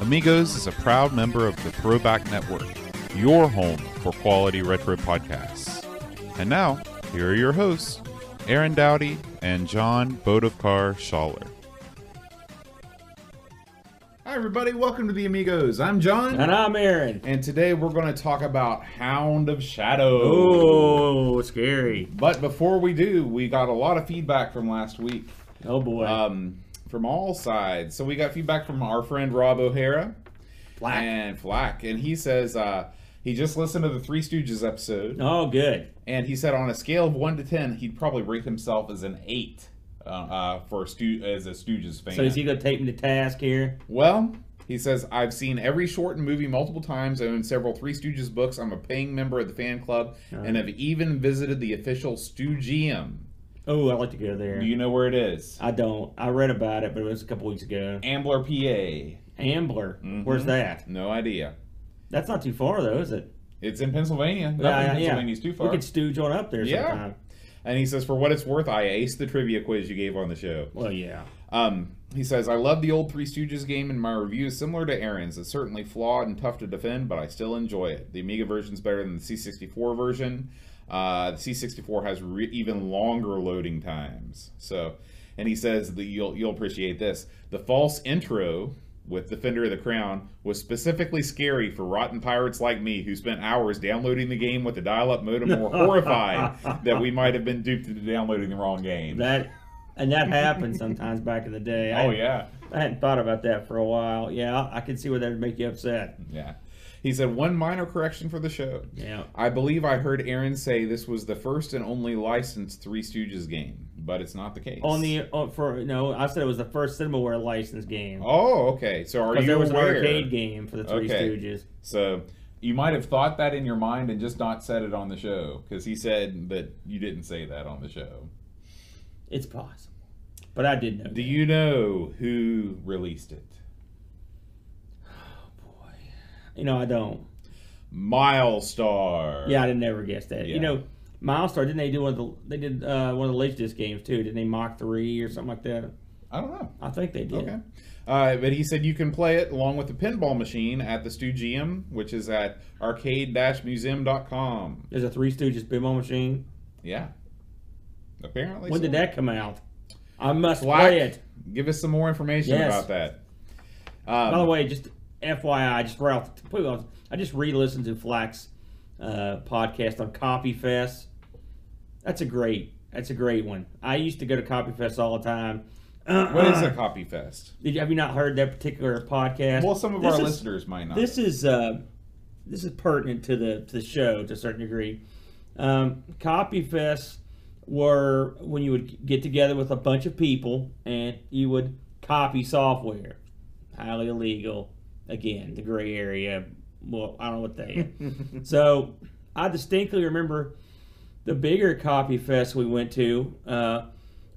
Amigos is a proud member of the Throwback Network, your home for quality retro podcasts. And now, here are your hosts, Aaron Dowdy and John Bodovkar Schaller. Hi, everybody. Welcome to the Amigos. I'm John. And I'm Aaron. And today we're going to talk about Hound of Shadow. Oh, scary. But before we do, we got a lot of feedback from last week Oh boy. um, from all sides. So we got feedback from our friend Rob O'Hara Black. and Flack. And he says uh, he just listened to the Three Stooges episode. Oh, good. And he said on a scale of 1 to 10, he'd probably rate himself as an 8 uh, uh, for a Sto- as a Stooges fan. So is he gonna take me to task here? Well, he says, I've seen every short and movie multiple times. I own several Three Stooges books. I'm a paying member of the fan club and have even visited the official Stoogeum. Oh, I'd like to go there. Do you know where it is? I don't. I read about it, but it was a couple weeks ago. Ambler, PA. Ambler. Mm-hmm. Where's that? No idea. That's not too far though, is it? It's in Pennsylvania. Nothing Yeah, in yeah, yeah. Pennsylvania's too far. We could stooge on up there Yeah. sometime. And he says, for what it's worth, I aced the trivia quiz you gave on the show. Well, yeah. Um, he says, I love the old Three Stooges game, and my review is similar to Aaron's. It's certainly flawed and tough to defend, but I still enjoy it. The Amiga version's better than the C64 version. Uh, the C64 has re- even longer loading times. So, and he says that you'll you'll appreciate this. The false intro with Defender of the Crown was specifically scary for rotten pirates like me who spent hours downloading the game with the dial-up modem and were horrified that we might have been duped into downloading the wrong game. That and that happened sometimes back in the day. I, oh yeah. I hadn't thought about that for a while. Yeah, I could see where that would make you upset. Yeah. He said one minor correction for the show. Yeah. I believe I heard Aaron say this was the first and only licensed Three Stooges game, but it's not the case. On the oh, for no, I said it was the first CinemaWare licensed game. Oh, okay. So are you there was aware? an arcade game for the Three Okay. Stooges. So you might have thought that in your mind and just not said it on the show because he said that you didn't say that on the show. It's possible, but I did know. Do that. you know who released it? You know, I don't. Mylstar. Yeah, I didn't never guess that. Yeah. You know, Mylstar didn't they do one of the they did uh, one of the Laserdisc games too? Didn't they Mach three or something like that? I don't know. I think they did. Okay. Uh, but he said you can play it along with the pinball machine at the Stoogeum, which is at arcade-museum.com. There's a Three Stooges pinball machine. Yeah. Apparently. When so. did that come out? I must Flack, play it. Give us some more information Yes. about that. Um, By the way, just FYI, just right off the put it on- I just re-listened to Flack's uh, podcast on Copy Fest. That's a great. That's a great one. I used to go to Copy Fest all the time. what is a copy fest? Did you, have you not heard that particular podcast? Well, some of This our is- listeners might not. This is uh, this is pertinent to the to the show to a certain degree. Um, copy fests were when you would get together with a bunch of people and you would copy software. Highly illegal. Again, the gray area. Well, I don't know what they. so I distinctly remember the bigger copy fest we went to uh,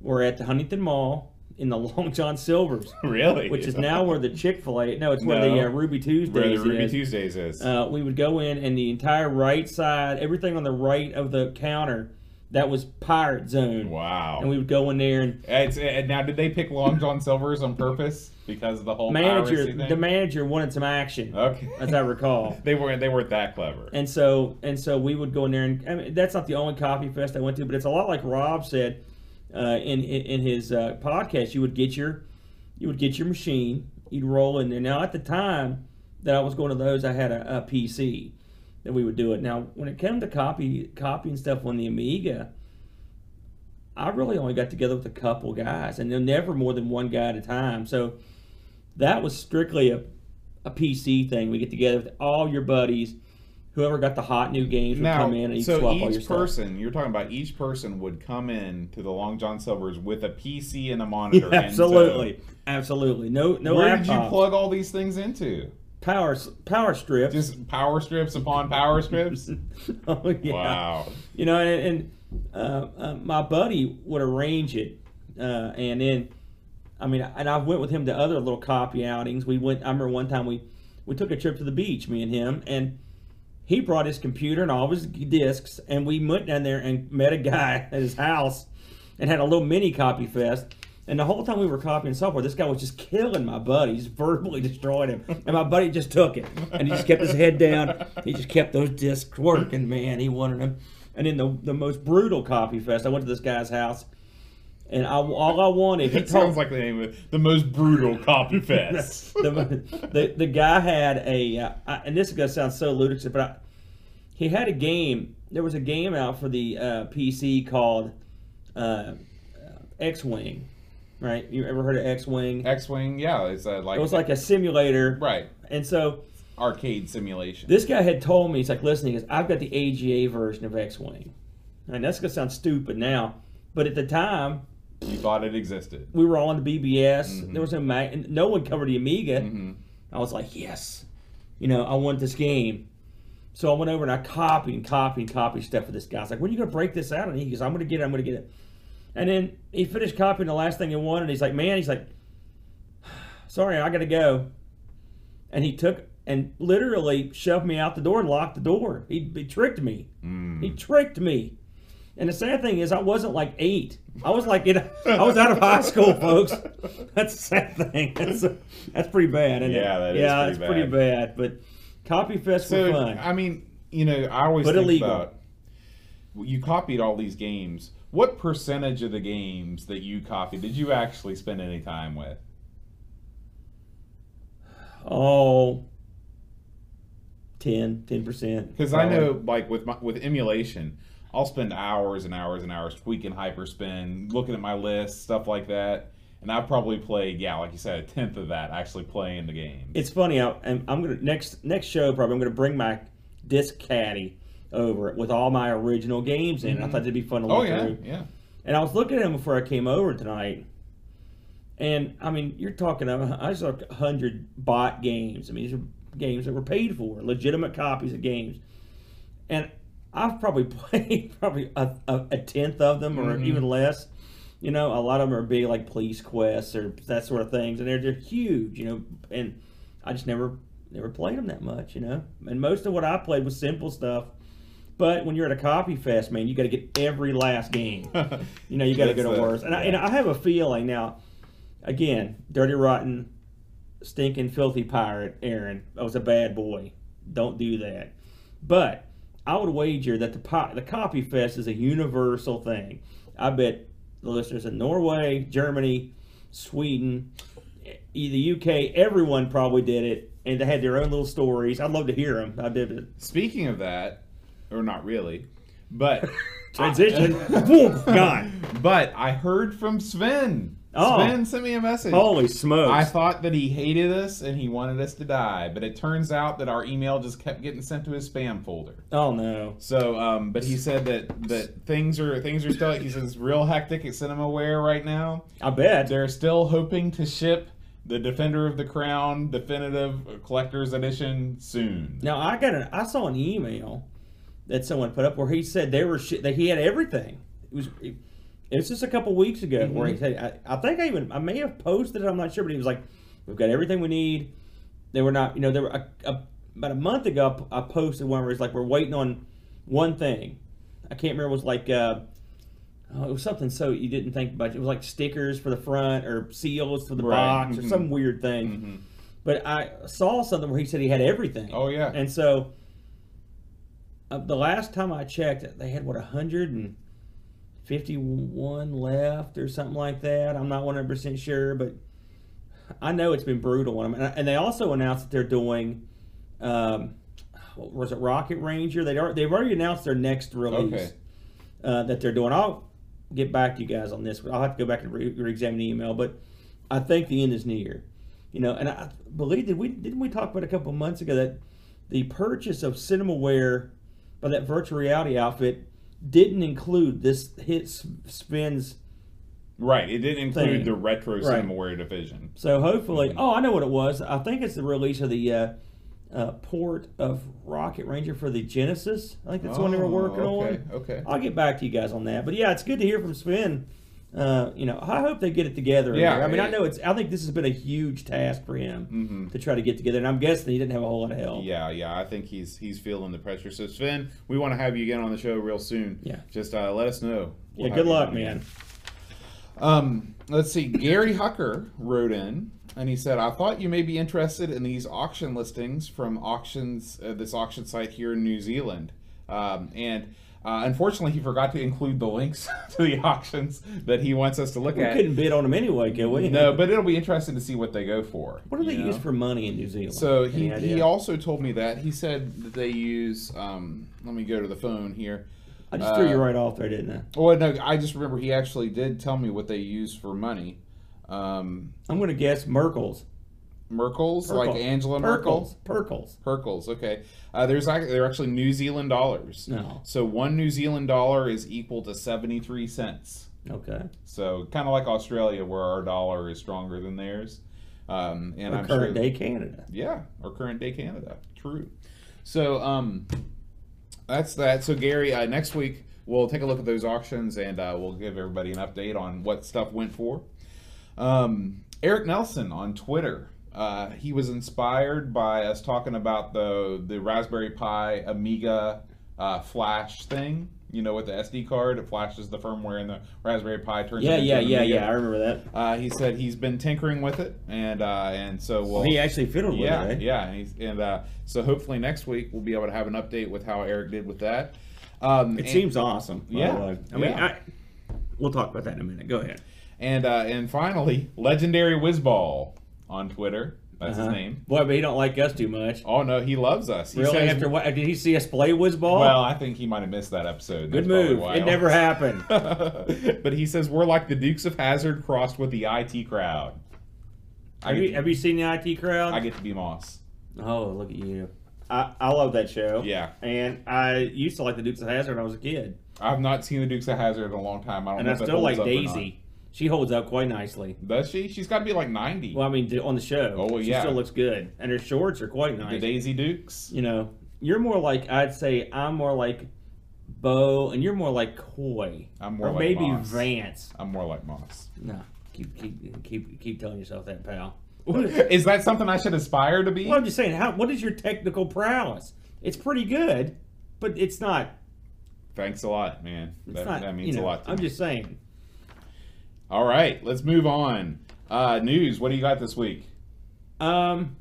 were at the Huntington Mall in the Long John Silver's really? which is now where the Chick Fil A. No, it's where No. the uh, Ruby Tuesdays where the Ruby is. Tuesdays is. Uh, we would go in, and the entire right side, everything on the right of the counter, that was Pirate Zone. wow. And we would go in there, and It's, uh, now, did they pick Long John Silver's on purpose because of the whole manager, the manager wanted some action, Okay. as I recall. they weren't. They weren't that clever. And so, and so we would go in there, and I mean, that's not the only coffee fest I went to, but it's a lot like Rob said uh, in in in his uh, podcast. You would get your, you would get your machine, you'd roll in there. Now, at the time that I was going to those, I had a, a PC that we would do it. Now, when it came to copy copying stuff on the Amiga, I really only got together with a couple guys, and they're never more than one guy at a time. So that was strictly a a PC thing. We get together with all your buddies. Whoever got the hot new games would now, come in and so swap all your each stuff. person, you're talking about each person would come in to the Long John Silver's with a PC and a monitor. Yeah, and, uh, absolutely, absolutely. No, no where did you plug all these things into? Power power strips. Just power strips upon power strips. oh yeah. Wow. You know, and, and uh, uh, my buddy would arrange it, uh, and then, I mean, and I went with him to other little copy outings. We went. I remember one time we we took a trip to the beach, me and him, and he brought his computer and all of his discs, and we went down there and met a guy at his house, and had a little mini copy fest. And the whole time we were copying software, this guy was just killing my buddy. He's verbally destroyed him. And my buddy just took it. And he just kept his head down. He just kept those discs working, man. He wanted them. And in the, the most brutal copy fest, I went to this guy's house. And I, all I wanted, he It told sounds like the name of it. The most brutal copy fest. the, the, the guy had a, uh, I- and this is going to sound so ludicrous, but I, he had a game. There was a game out for the uh, PC called uh, X Wing, right? You ever heard of X Wing? X-wing, yeah, it's uh, like It was like a simulator, right and so arcade simulation. this guy had told me, he's like, listen, he goes, I've got the AGA version of X Wing, and that's going to sound stupid now, but at the time you thought it existed. we were all on the BBS. Mm-hmm. There was no Mac, and no one covered the Amiga. Mhm. I was like, yes, you know, I want this game. So I went over and I copied and copied and copied stuff for this guy. I was like, when are you going to break this out? And he goes, I'm going to get it, I'm going to get it. And then he finished copying the last thing he wanted. He's like, man, he's like, sorry, I got to go. And he took and literally shoved me out the door and locked the door. He, he tricked me. Mm. He tricked me. And the sad thing is, I wasn't like eight. I was like, in, I was out of high school, folks. That's the sad thing. That's, that's pretty bad. Yeah, it? that is yeah, pretty it's pretty bad. But Copy Fest So fun. I mean, you know, I always But think illegal. about you copied all these games. What percentage of the games that you copied did you actually spend any time with? oh, 10, 10%. Because I know, like with my, with emulation, I'll spend hours and hours and hours tweaking hyperspin, looking at my list, stuff like that. And I've probably played, yeah, like you said, a tenth of that actually playing the game. It's funny. I, I'm, I'm gonna next next show probably I'm gonna bring my disc caddy over it with all my original games in. it. I thought it'd be fun to look oh yeah, through. yeah. And I was looking at them before I came over tonight. And I mean, you're talking about I saw a hundred bot games. I mean, these are games that were paid for, legitimate copies of games. And I've probably played probably a, a, a tenth of them or Mhm. even less. You know, a lot of them are big like police quests or that sort of things, and they're they're huge. You know, and I just never never played them that much. You know, and most of what I played was simple stuff. But when you're at a copy fest, man, you got to get every last game. You know, you got to go to worst. And, I, and I have a feeling now, again, dirty, rotten, stinking, filthy pirate, Aaron. I was a bad boy. Don't do that. But I would wager that the po- the copy fest is a universal thing. I bet the listeners in Norway, Germany, Sweden, the UK, everyone probably did it, and they had their own little stories. I'd love to hear them. I did it. Speaking of that, or not really, but Transition. Boom, gone. But I heard from Sven. Oh. Sven sent me a message. Holy smokes! I thought that he hated us and he wanted us to die, but it turns out that our email just kept getting sent to his spam folder. oh no. So, um, but he said that that things are things are still. He says real hectic at CinemaWare right now. I bet. They're still hoping to ship the Defender of the Crown definitive collector's edition soon. Now I got an I saw an email that someone put up where he said they were shi that he had everything. It was it was just a couple weeks ago where he said I, I think I even I may have posted it. I'm not sure, but he was like, "We've got everything we need." They were not, you know, there were a, a, about a month ago. I posted one where it's like we're waiting on one thing. I can't remember. It was like uh, oh, it was something so you didn't think about. It was like stickers for the front or seals for the Right. box or Mhm. some weird thing. Mhm. But I saw something where he said he had everything. Oh yeah. And so, uh, the last time I checked, they had what 151 left or something like that. I'm not 100 percent sure, but I know it's been brutal on them. And, and they also announced that they're doing, um, what was it Rocket Ranger? They are, they've already announced their next release Okay. uh, that they're doing. I'll get back to you guys on this. I'll have to go back and re- re-examine the email, but I think the end is near. You know, and I believe that we didn't we talk about a couple months ago that the purchase of CinemaWare by that virtual reality outfit didn't include this hit spins. Right. It didn't include Thing. the retro Right. CinemaWare division. So hopefully, oh, I know what it was. I think it's the release of the uh, uh, port of Rocket Ranger for the Genesis. I think that's the one they were working Oh, okay, on. Okay. I'll get back to you guys on that. But yeah, it's good to hear from Sven. Uh, you know, I hope they get it together. Yeah. I mean, I know it's. I think this has been a huge task for him to try to get together, and I'm guessing he didn't have a whole lot of help. Mm-hmm. Yeah, yeah, I think he's he's feeling the pressure. So Sven, we want to have you again on the show real soon. Yeah. Just uh, let us know. We'll Yeah, good luck, again. man. Um, let's see. Gary Hucker wrote in and he said, "I thought you may be interested in these auction listings from auctions, uh, this auction site here in New Zealand." Um, and uh, unfortunately, he forgot to include the links to the auctions that he wants us to look We at. We couldn't bid on them anyway, could we? No, but it'll be interesting to see what they go for. what do they you use for money in New Zealand? So Any he, idea? he also told me that he said that they use. Um, let me go to the phone here. I just threw uh, you right off there, didn't I? Well, no, I just remember he actually did tell me what they use for money. Um, I'm going to guess Merkel's. Merkel's, like Angela Merkel. Perkles. Perkles. Okay. Uh, there's they're actually New Zealand dollars. No. So one New Zealand dollar is equal to seventy three cents. Okay. So kind of like Australia, where our dollar is stronger than theirs. Um, and Or I'm current sure, day Canada. Yeah, or current day Canada. True. So um, that's that. So Gary, uh, next week we'll take a look at those auctions and uh, we'll give everybody an update on what stuff went for. Um, Eric Nelson on Twitter. Uh, he was inspired by us talking about the the Raspberry Pi Amiga uh, flash thing. You know, with the SD card, it flashes the firmware, and the Raspberry Pi turns. Yeah, yeah, yeah, Amiga. yeah. I remember that. Uh, he said he's been tinkering with it, and uh, and so we'll. he actually fiddled yeah, with it. eh? yeah, and, he's, and uh, so hopefully next week we'll be able to have an update with how Eric did with that. Um, It and- seems awesome. Yeah. I mean, yeah. I, we'll talk about that in a minute. Go ahead. and uh, and finally, legendary Whizball on Twitter. That's Uh-huh. his name. Boy, but he don't like us too much. Oh no, he loves us. He really? says- After what? Did he see us play Whizball? Well, I think he might have missed that episode. good That's move. It never happened. but he says we're like the Dukes of Hazzard crossed with the IT crowd. Have you, to, have you seen the IT crowd? I get to be Moss. Oh, look at you. I, I love that show. Yeah. And I used to like the Dukes of Hazzard when I was a kid. I've not seen the Dukes of Hazzard in a long time. I don't And know I still like holds up or not. Daisy. She holds up quite nicely. Does she? She's got to be like 90. Well, I mean, on the show. Oh, well, she still looks good. And her shorts are quite nice. the. Daisy Dukes. you know, you're more like, I'd say I'm more like Bo, and you're more like Coy. I'm more or like maybe Moss. Vance. I'm more like Moss. No, keep, keep, keep, keep telling yourself that, pal. Is that something I should aspire to be? Well, I'm just saying, how? What is your technical prowess? It's pretty good, but it's not. Thanks a lot, man. That, not. that means you know, a lot to I'm me. just saying. All right, let's move on. Uh, news. What do you got this week? Um.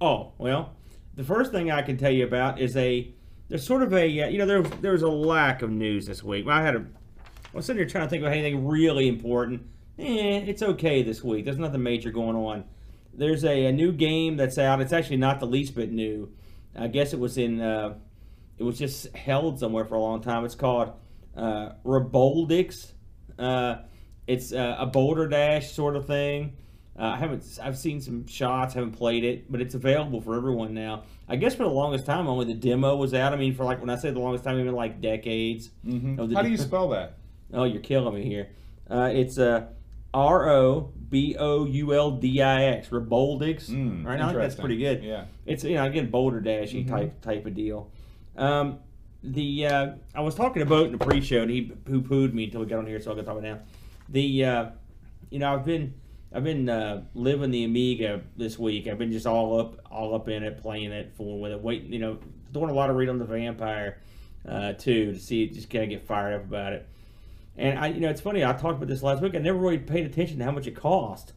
Oh well, the first thing I can tell you about is a there's sort of a uh, you know there there was a lack of news this week. I had a I was sitting here trying to think of anything really important. Eh, it's okay this week. There's nothing major going on. There's a, a new game that's out. It's actually not the least bit new. I guess it was in uh, it was just held somewhere for a long time. It's called uh, Robouldix. Uh, it's uh, a boulder dash sort of thing. Uh, I haven't. I've seen some shots. Haven't played it, but it's available for everyone now. I guess for the longest time, only the demo was out. I mean, for like when I say the longest time, even like decades. Mhm. How do you spell that? Oh, you're killing me here. Uh, it's uh, R O B O U L D I X. Robouldix. Mm, right. I think that's pretty good. Yeah. It's you know again boulder dashy Mm-hmm. type type of deal. Um, the uh, I was talking about in the pre-show and he poo pooed me until we got on here, so I'll get talking now. The uh, you know I've been I've been uh, living the Amiga this week. I've been just all up all up in it, playing it, fooling with it, waiting. You know, doing a lot of reading on the Vampire uh, too to see just kind of get fired up about it. And I, you know, it's funny. I talked about this last week. I never really paid attention to how much it cost.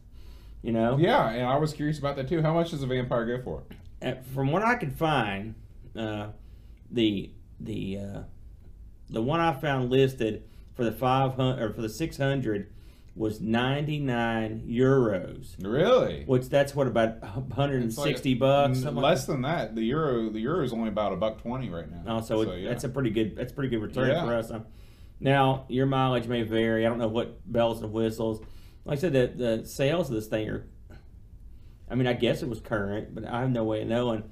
You know, Yeah, and I was curious about that too. How much does a vampire go for? Uh, from what I could find, uh, the the uh, the one I found listed for the five hundred or for the six hundred was ninety nine euros, Really? which that's what about 160 like sixty bucks, less than that. The euro, the euro is only about a buck twenty right now. Oh, so, it, yeah. that's a pretty good that's a pretty good return Yeah. for us. Now your mileage may vary. I don't know what bells and whistles. Like I said, the the sales of this thing are. I mean, I guess it was current, but I have no way of knowing.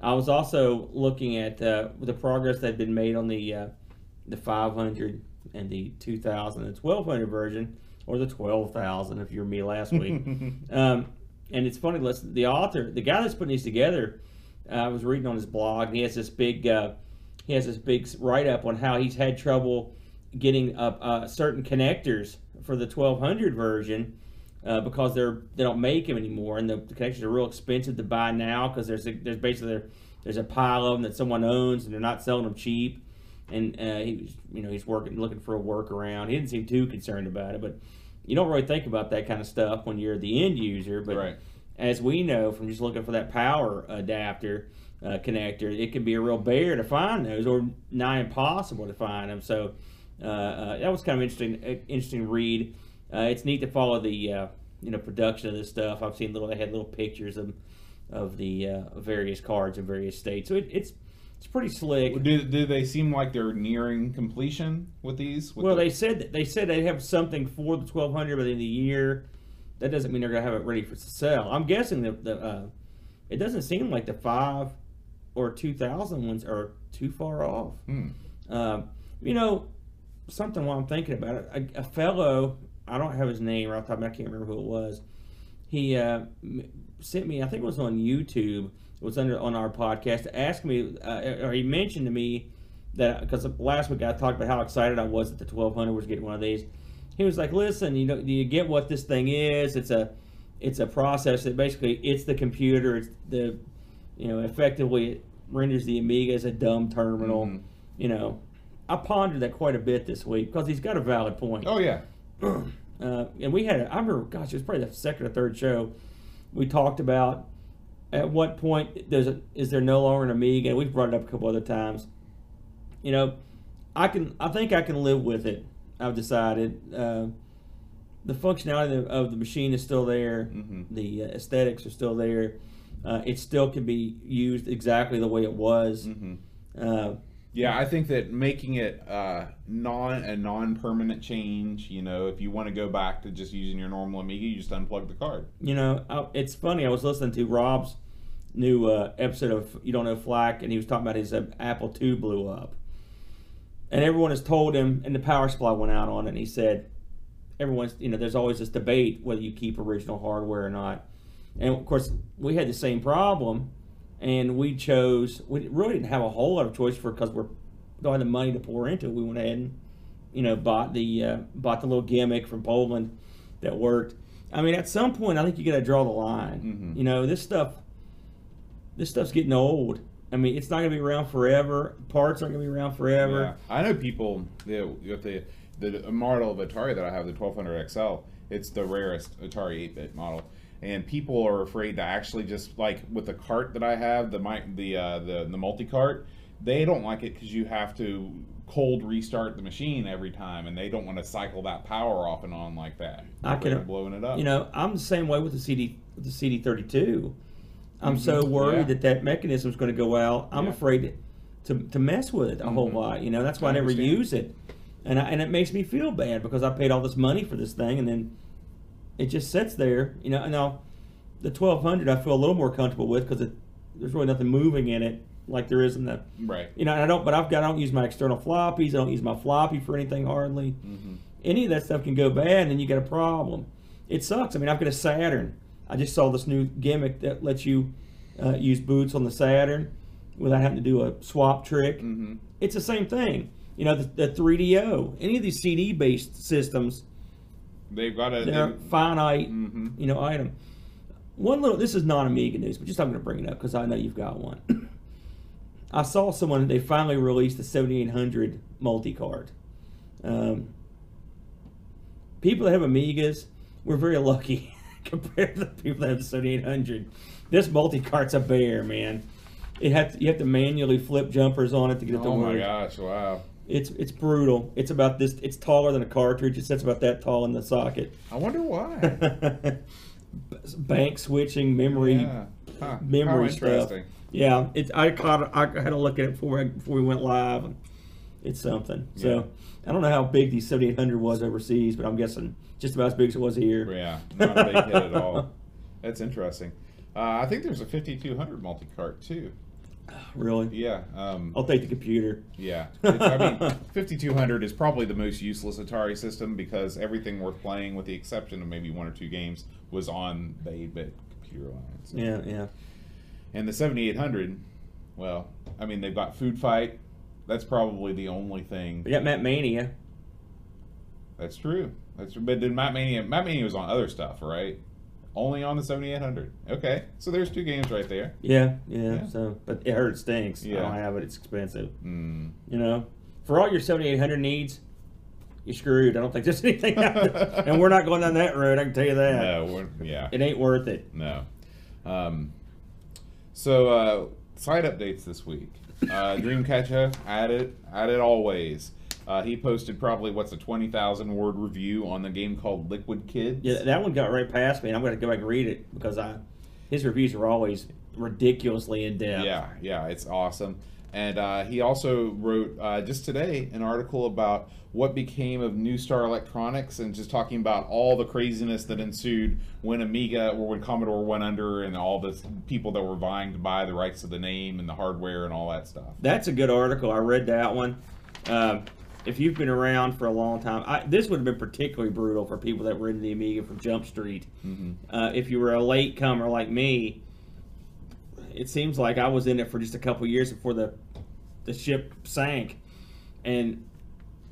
I was also looking at uh, the progress that had been made on the uh, the 500 and the 2000 and 1200 version, or the 12,000 if you were me last week. um, and it's funny. Listen, the author, the guy that's putting these together, uh, I was reading on his blog, and he has this big, uh, he has this big write up on how he's had trouble getting uh, uh, certain connectors for the 1200 version uh, because they're they don't make them anymore, and the, the connectors are real expensive to buy now because there's a, there's basically there's a pile of them that someone owns, and they're not selling them cheap. And uh, he, you know, he's working looking for a workaround. He didn't seem too concerned about it, but you don't really think about that kind of stuff when you're the end user. But Right. as we know from just looking for that power adapter uh, connector, it can be a real bear to find those, or nigh impossible to find them. So uh, uh, that was kind of interesting, uh, interesting read. Uh, it's neat to follow the uh, you know production of this stuff. I've seen little they had little pictures of of the uh, various cards in various states, so it, it's it's pretty slick. Do, do they seem like they're nearing completion with these? With Well, the- they said that they said they have something for the twelve hundred by the end of the year. That doesn't mean they're gonna have it ready for sale. I'm guessing that the uh, it doesn't seem like the five or two thousand ones are too far off. Hmm. Um, you know, something while I'm thinking about it, a, a fellow I don't have his name right off the top. of my- I can't remember who it was. He uh, sent me, I think it was on YouTube. It was under on our podcast to ask me, uh, or he mentioned to me that because last week I talked about how excited I was that the 1200 was getting one of these. He was like, "Listen, you know, do you get what this thing is? It's a, it's a process that basically it's the computer. It's the, you know, effectively it renders the Amiga as a dumb terminal. Mhm. You know, I pondered that quite a bit this week because he's got a valid point. Oh yeah. Uh, and we had, a, I remember, gosh, it was probably the second or third show. We talked about at what point does it, is there no longer an Amiga? And we've brought it up a couple other times. You know, I can, I think I can live with it. I've decided. Uh, the functionality of, the machine is still there. Mhm. The uh, aesthetics are still there. Uh, it still can be used exactly the way it was. hmm Uh, Yeah, I think that making it uh, non a non permanent change. You know, if you want to go back to just using your normal Amiga, you just unplug the card. You know, it's funny. I was listening to Rob's new uh, episode of You Don't Know Flack, and he was talking about his uh, Apple II blew up. And everyone has told him, and the power supply went out on it, and he said, everyone's, you know, there's always this debate whether you keep original hardware or not. And of course, we had the same problem, and we chose, we really didn't have a whole lot of choice for because we're don't have the money to pour into it. We went ahead and, you know, bought the uh, bought the little gimmick from Poland that worked. I mean, at some point, I think you got to draw the line. Mhm. You know, this stuff, this stuff's getting old. I mean, it's not going to be around forever. Parts aren't going to be around forever. Yeah. I know people that with the the model of Atari that I have, the 1200 XL. It's the rarest Atari 8-bit model, and people are afraid to actually just like with the cart that I have, the mic, the uh, the the multi cart. They don't like it because you have to cold restart the machine every time, and they don't want to cycle that power off and on like that. I can- blowing it up. You know, I'm the same way with the CD, with the CD32. I'm so Mhm. worried Yeah. that that is going to go out. I'm Yeah. afraid to, to mess with it a whole Mhm. lot. You know, that's why I, I never use it, and I, and it makes me feel bad because I paid all this money for this thing, and then it just sits there. You know, and now the 1200 I feel a little more comfortable with because there's really nothing moving in it like there is in the right. you know. And I don't, but I've got I don't use my external floppies. I don't use my floppy for anything hardly hmm any of that stuff can go bad and then you got a problem. It sucks. I mean, I've got a Saturn. I just saw this new gimmick that lets you uh, use boots on the Saturn without having to do a swap trick. hmm It's the same thing. You know, the, the 3DO, any of these CD based systems, They've got a. they're they- finite, Mhm. you know, item. One little, this is non Amiga news, but just I'm going to bring it up because I know you've got one. I saw someone, they finally released the 7800 multi card. Um, people that have Amigas, we're very lucky compared to the people that have the 7800. This multi cart's a bear, man. It to, you have to manually flip jumpers on it to get it to Oh my work. gosh! Wow. It's it's brutal. It's about this. It's taller than a cartridge. It sits about that tall in the socket. I wonder why. Bank switching, memory, Yeah. Huh. How stuff. Yeah, it's. I caught. I had a look at it before I, before we went live. It's something. So I don't know how big the 7800 was overseas, but I'm guessing just about as big as it was here. Yeah, not a big hit at all. That's interesting. Uh, I think there's a 5200 multi-cart too. Really? Yeah, um, I'll take the computer. yeah. It's, I mean, 5200 is probably the most useless Atari system because everything worth playing, with the exception of maybe one or two games, was on the 8-bit computer lines. Yeah, yeah. And the 7800, well, I mean, they've got Food Fight. That's probably the only thing. We got Mat Mania. That's true. That's true. But did Mat Mania? Mat Mania was on other stuff, right? Only on the 7800. Okay, so there's two games right there. Yeah, yeah. Yeah. So, but it hurt. It stinks. I Yeah. don't have it. It's expensive. Mm. You know, for all your 7800 needs, you're screwed. I don't think there's anything out there. and we're not going down that road. I can tell you that. No, we're, yeah, It ain't worth it. no. Um, so uh, side updates this week. Uh, Dreamcatcher at it always. Uh, he posted probably what's a twenty thousand word review on the game called Liquid Kids. Yeah, that one got right past me, and I'm going to go back and read it because I, his reviews are always ridiculously in depth. Yeah, yeah, it's awesome. And uh, he also wrote uh, just today an article about what became of New Star Electronics and just talking about all the craziness that ensued when Amiga or when Commodore went under and all the people that were vying to buy the rights to the name and the hardware and all that stuff. That's a good article. I read that one. Um, if you've been around for a long time, I, this would have been particularly brutal for people that were in the Amiga from Jump Street. Uh, if you were a late comer like me, it seems like I was in it for just a couple years before the the ship sank, and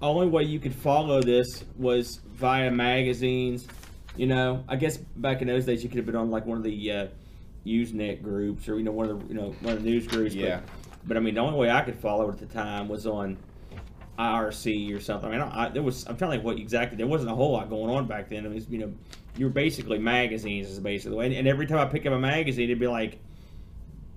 only way you could follow this was via magazines. You know, I guess back in those days you could have been on like one of the uh, Usenet groups or you know one of the you know one of the news groups. but- Yeah. but I mean, the only way I could follow it at the time was on IRC or something. I mean, I, there was I'm telling you what exactly. There wasn't a whole lot going on back then. I mean, you know, you were basically magazines is basically. And, and every time I pick up a magazine, it'd be like,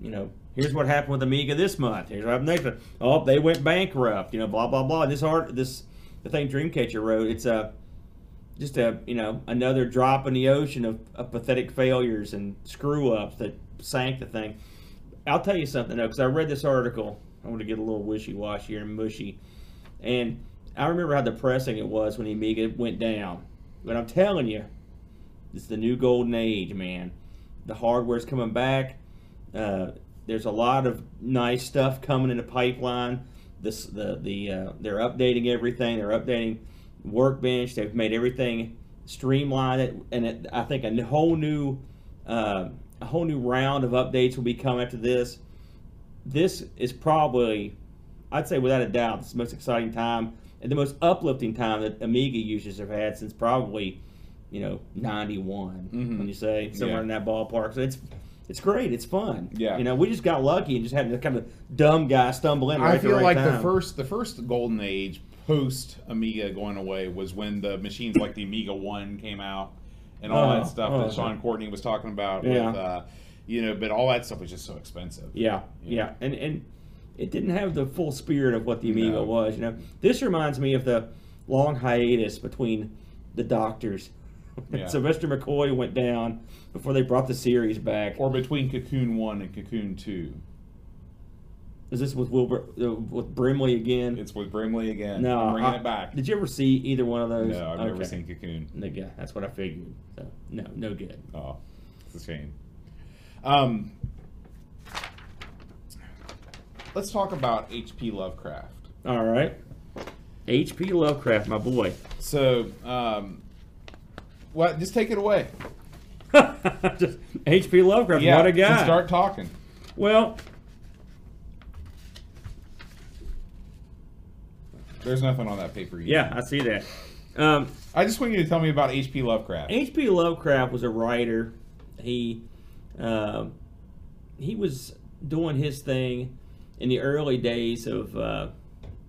you know, here's what happened with Amiga this month. Here's what happened next month. Oh, they went bankrupt. You know, blah blah blah. This art, this the thing Dreamcatcher wrote. It's a just a you know another drop in the ocean of, of pathetic failures and screw ups that sank the thing. I'll tell you something though, because I read this article. I want to get a little wishy washy and mushy, and I remember how depressing it was when Amiga went down. But I'm telling you, it's the new golden age, man. The hardware's coming back. Uh, there's a lot of nice stuff coming in the pipeline. This the the uh, they're updating everything. They're updating Workbench. They've made everything streamlined, it, and it, I think a whole new uh, a whole new round of updates will be coming after this. This is probably, I'd say without a doubt, it's the most exciting time and the most uplifting time that Amiga users have had since probably, you know, '91. Mhm. When you say somewhere Yeah. in that ballpark, so it's it's great. It's fun. Yeah. You know, we just got lucky and just had a kind of dumb guy stumble in. Right I at the feel right like the first the first golden age post Amiga going away was when the machines like the Amiga One came out and all Oh, that stuff oh, that Sean Courtney was talking about. Yeah. With, uh, you know, but all that stuff was just so expensive. Yeah, yeah, and and it didn't have the full spirit of what the Amiga No. was. You know, this reminds me of the long hiatus between the Doctors. Yeah. Sylvester McCoy went down before they brought the series back. Or between Cocoon One and Cocoon Two. Is this with Wilbur uh, with Brimley again? It's with Brimley again. no, I'm bringing I- it back. Did you ever see either one of those? No, I've never seen Cocoon. No, yeah, that's what I figured. So no, no good. Oh, it's a shame. Um, let's talk about H.P. Lovecraft. All right, H.P. Lovecraft, my boy. So, um, what? Just take it away. Just H.P. Lovecraft, Yeah, what a guy. start talking. Well, There's nothing on that paper. Yet. yeah, I see that. Um, I just want you to tell me about H.P. Lovecraft. H.P. Lovecraft was a writer. He um, he was doing his thing in the early days of uh,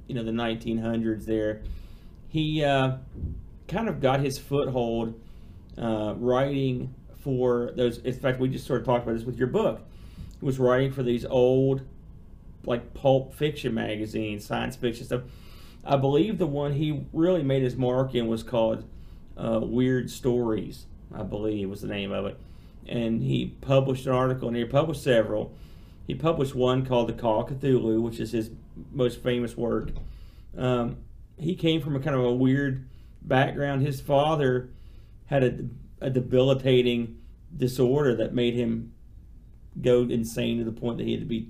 you know the 1900s. There, he uh, kind of got his foothold uh, writing for those. In fact, we just sort of talked about this with your book. He was writing for these old like pulp fiction magazines, science fiction stuff. I believe the one he really made his mark in was called uh, Weird Stories, I believe was the name of it. And he published an article, and he published several. He published one called The Call of Cthulhu, which is his most famous work. Um, he came from a kind of a weird background. His father had a, a debilitating disorder that made him go insane to the point that he had to be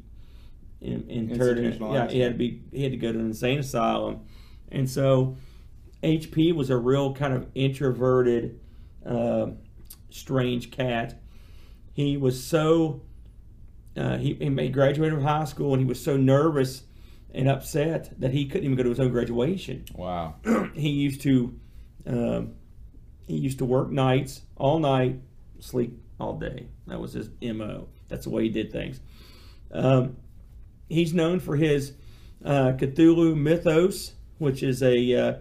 in, interred. in- Yeah, he had to be. He had to go to an insane asylum, and so HP was a real kind of introverted, uh, strange cat. he was so uh, he, he made graduated from high school and he was so nervous and upset that he couldn't even go to his own graduation. Wow. he used to um, he used to work nights all night, sleep all day. That was his mo. That's the way he did things. Um, he's known for his uh, Cthulhu mythos, which is a uh,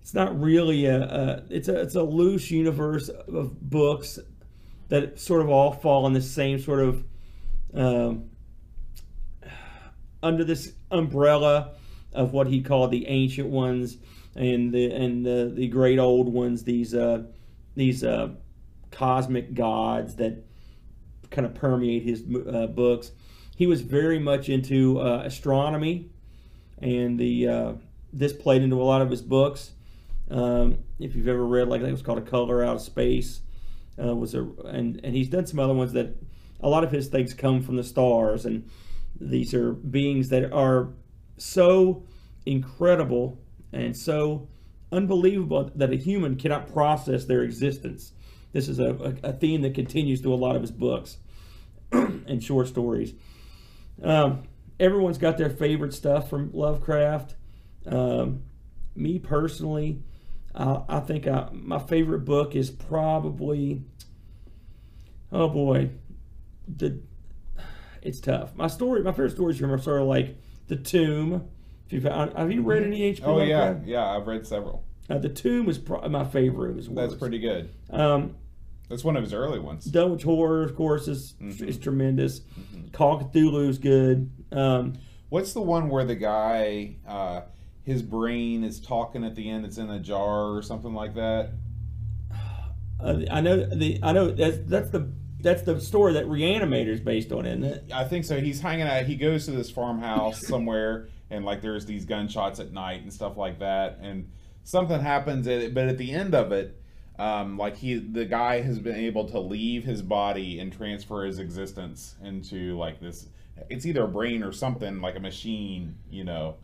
it's not really a, a it's a it's a loose universe of books that sort of all fall in the same sort of um, under this umbrella of what he called the ancient ones and the and the, the great old ones these uh, these uh, cosmic gods that kind of permeate his uh, books. He was very much into uh, astronomy and the uh, this played into a lot of his books. Um, if you've ever read like it was called a color out of space uh, was a and and he's done some other ones that a lot of his things come from the stars and these are beings that are so incredible and so unbelievable that a human cannot process their existence. This is a, a, a theme that continues through a lot of his books and short stories. Um, everyone's got their favorite stuff from Lovecraft. Um, me personally, uh, I think I, my favorite book is probably, oh boy, the it's tough. My story, my favorite stories from are sort of like the Tomb. If you've, have you read any H.P. Oh yeah, Lovecraft? yeah. I've read several. Uh, the Tomb is pro- my favorite his That's pretty good. Um, That's one of his early ones. Dunwich Horror, of course, is Mhm. is tremendous. Call of Cthulhu is good. Um, What's the one where the guy, uh, his brain is talking at the end? It's in a jar or something like that. uh, I know the I know that's that's the that's the story that Reanimator is based on, isn't it? I think so. He's hanging out. He goes to this farmhouse somewhere, and like there's these gunshots at night and stuff like that. And something happens, at but at the end of it, um, like he, the guy has been able to leave his body and transfer his existence into like this. It's either a brain or something like a machine, you know.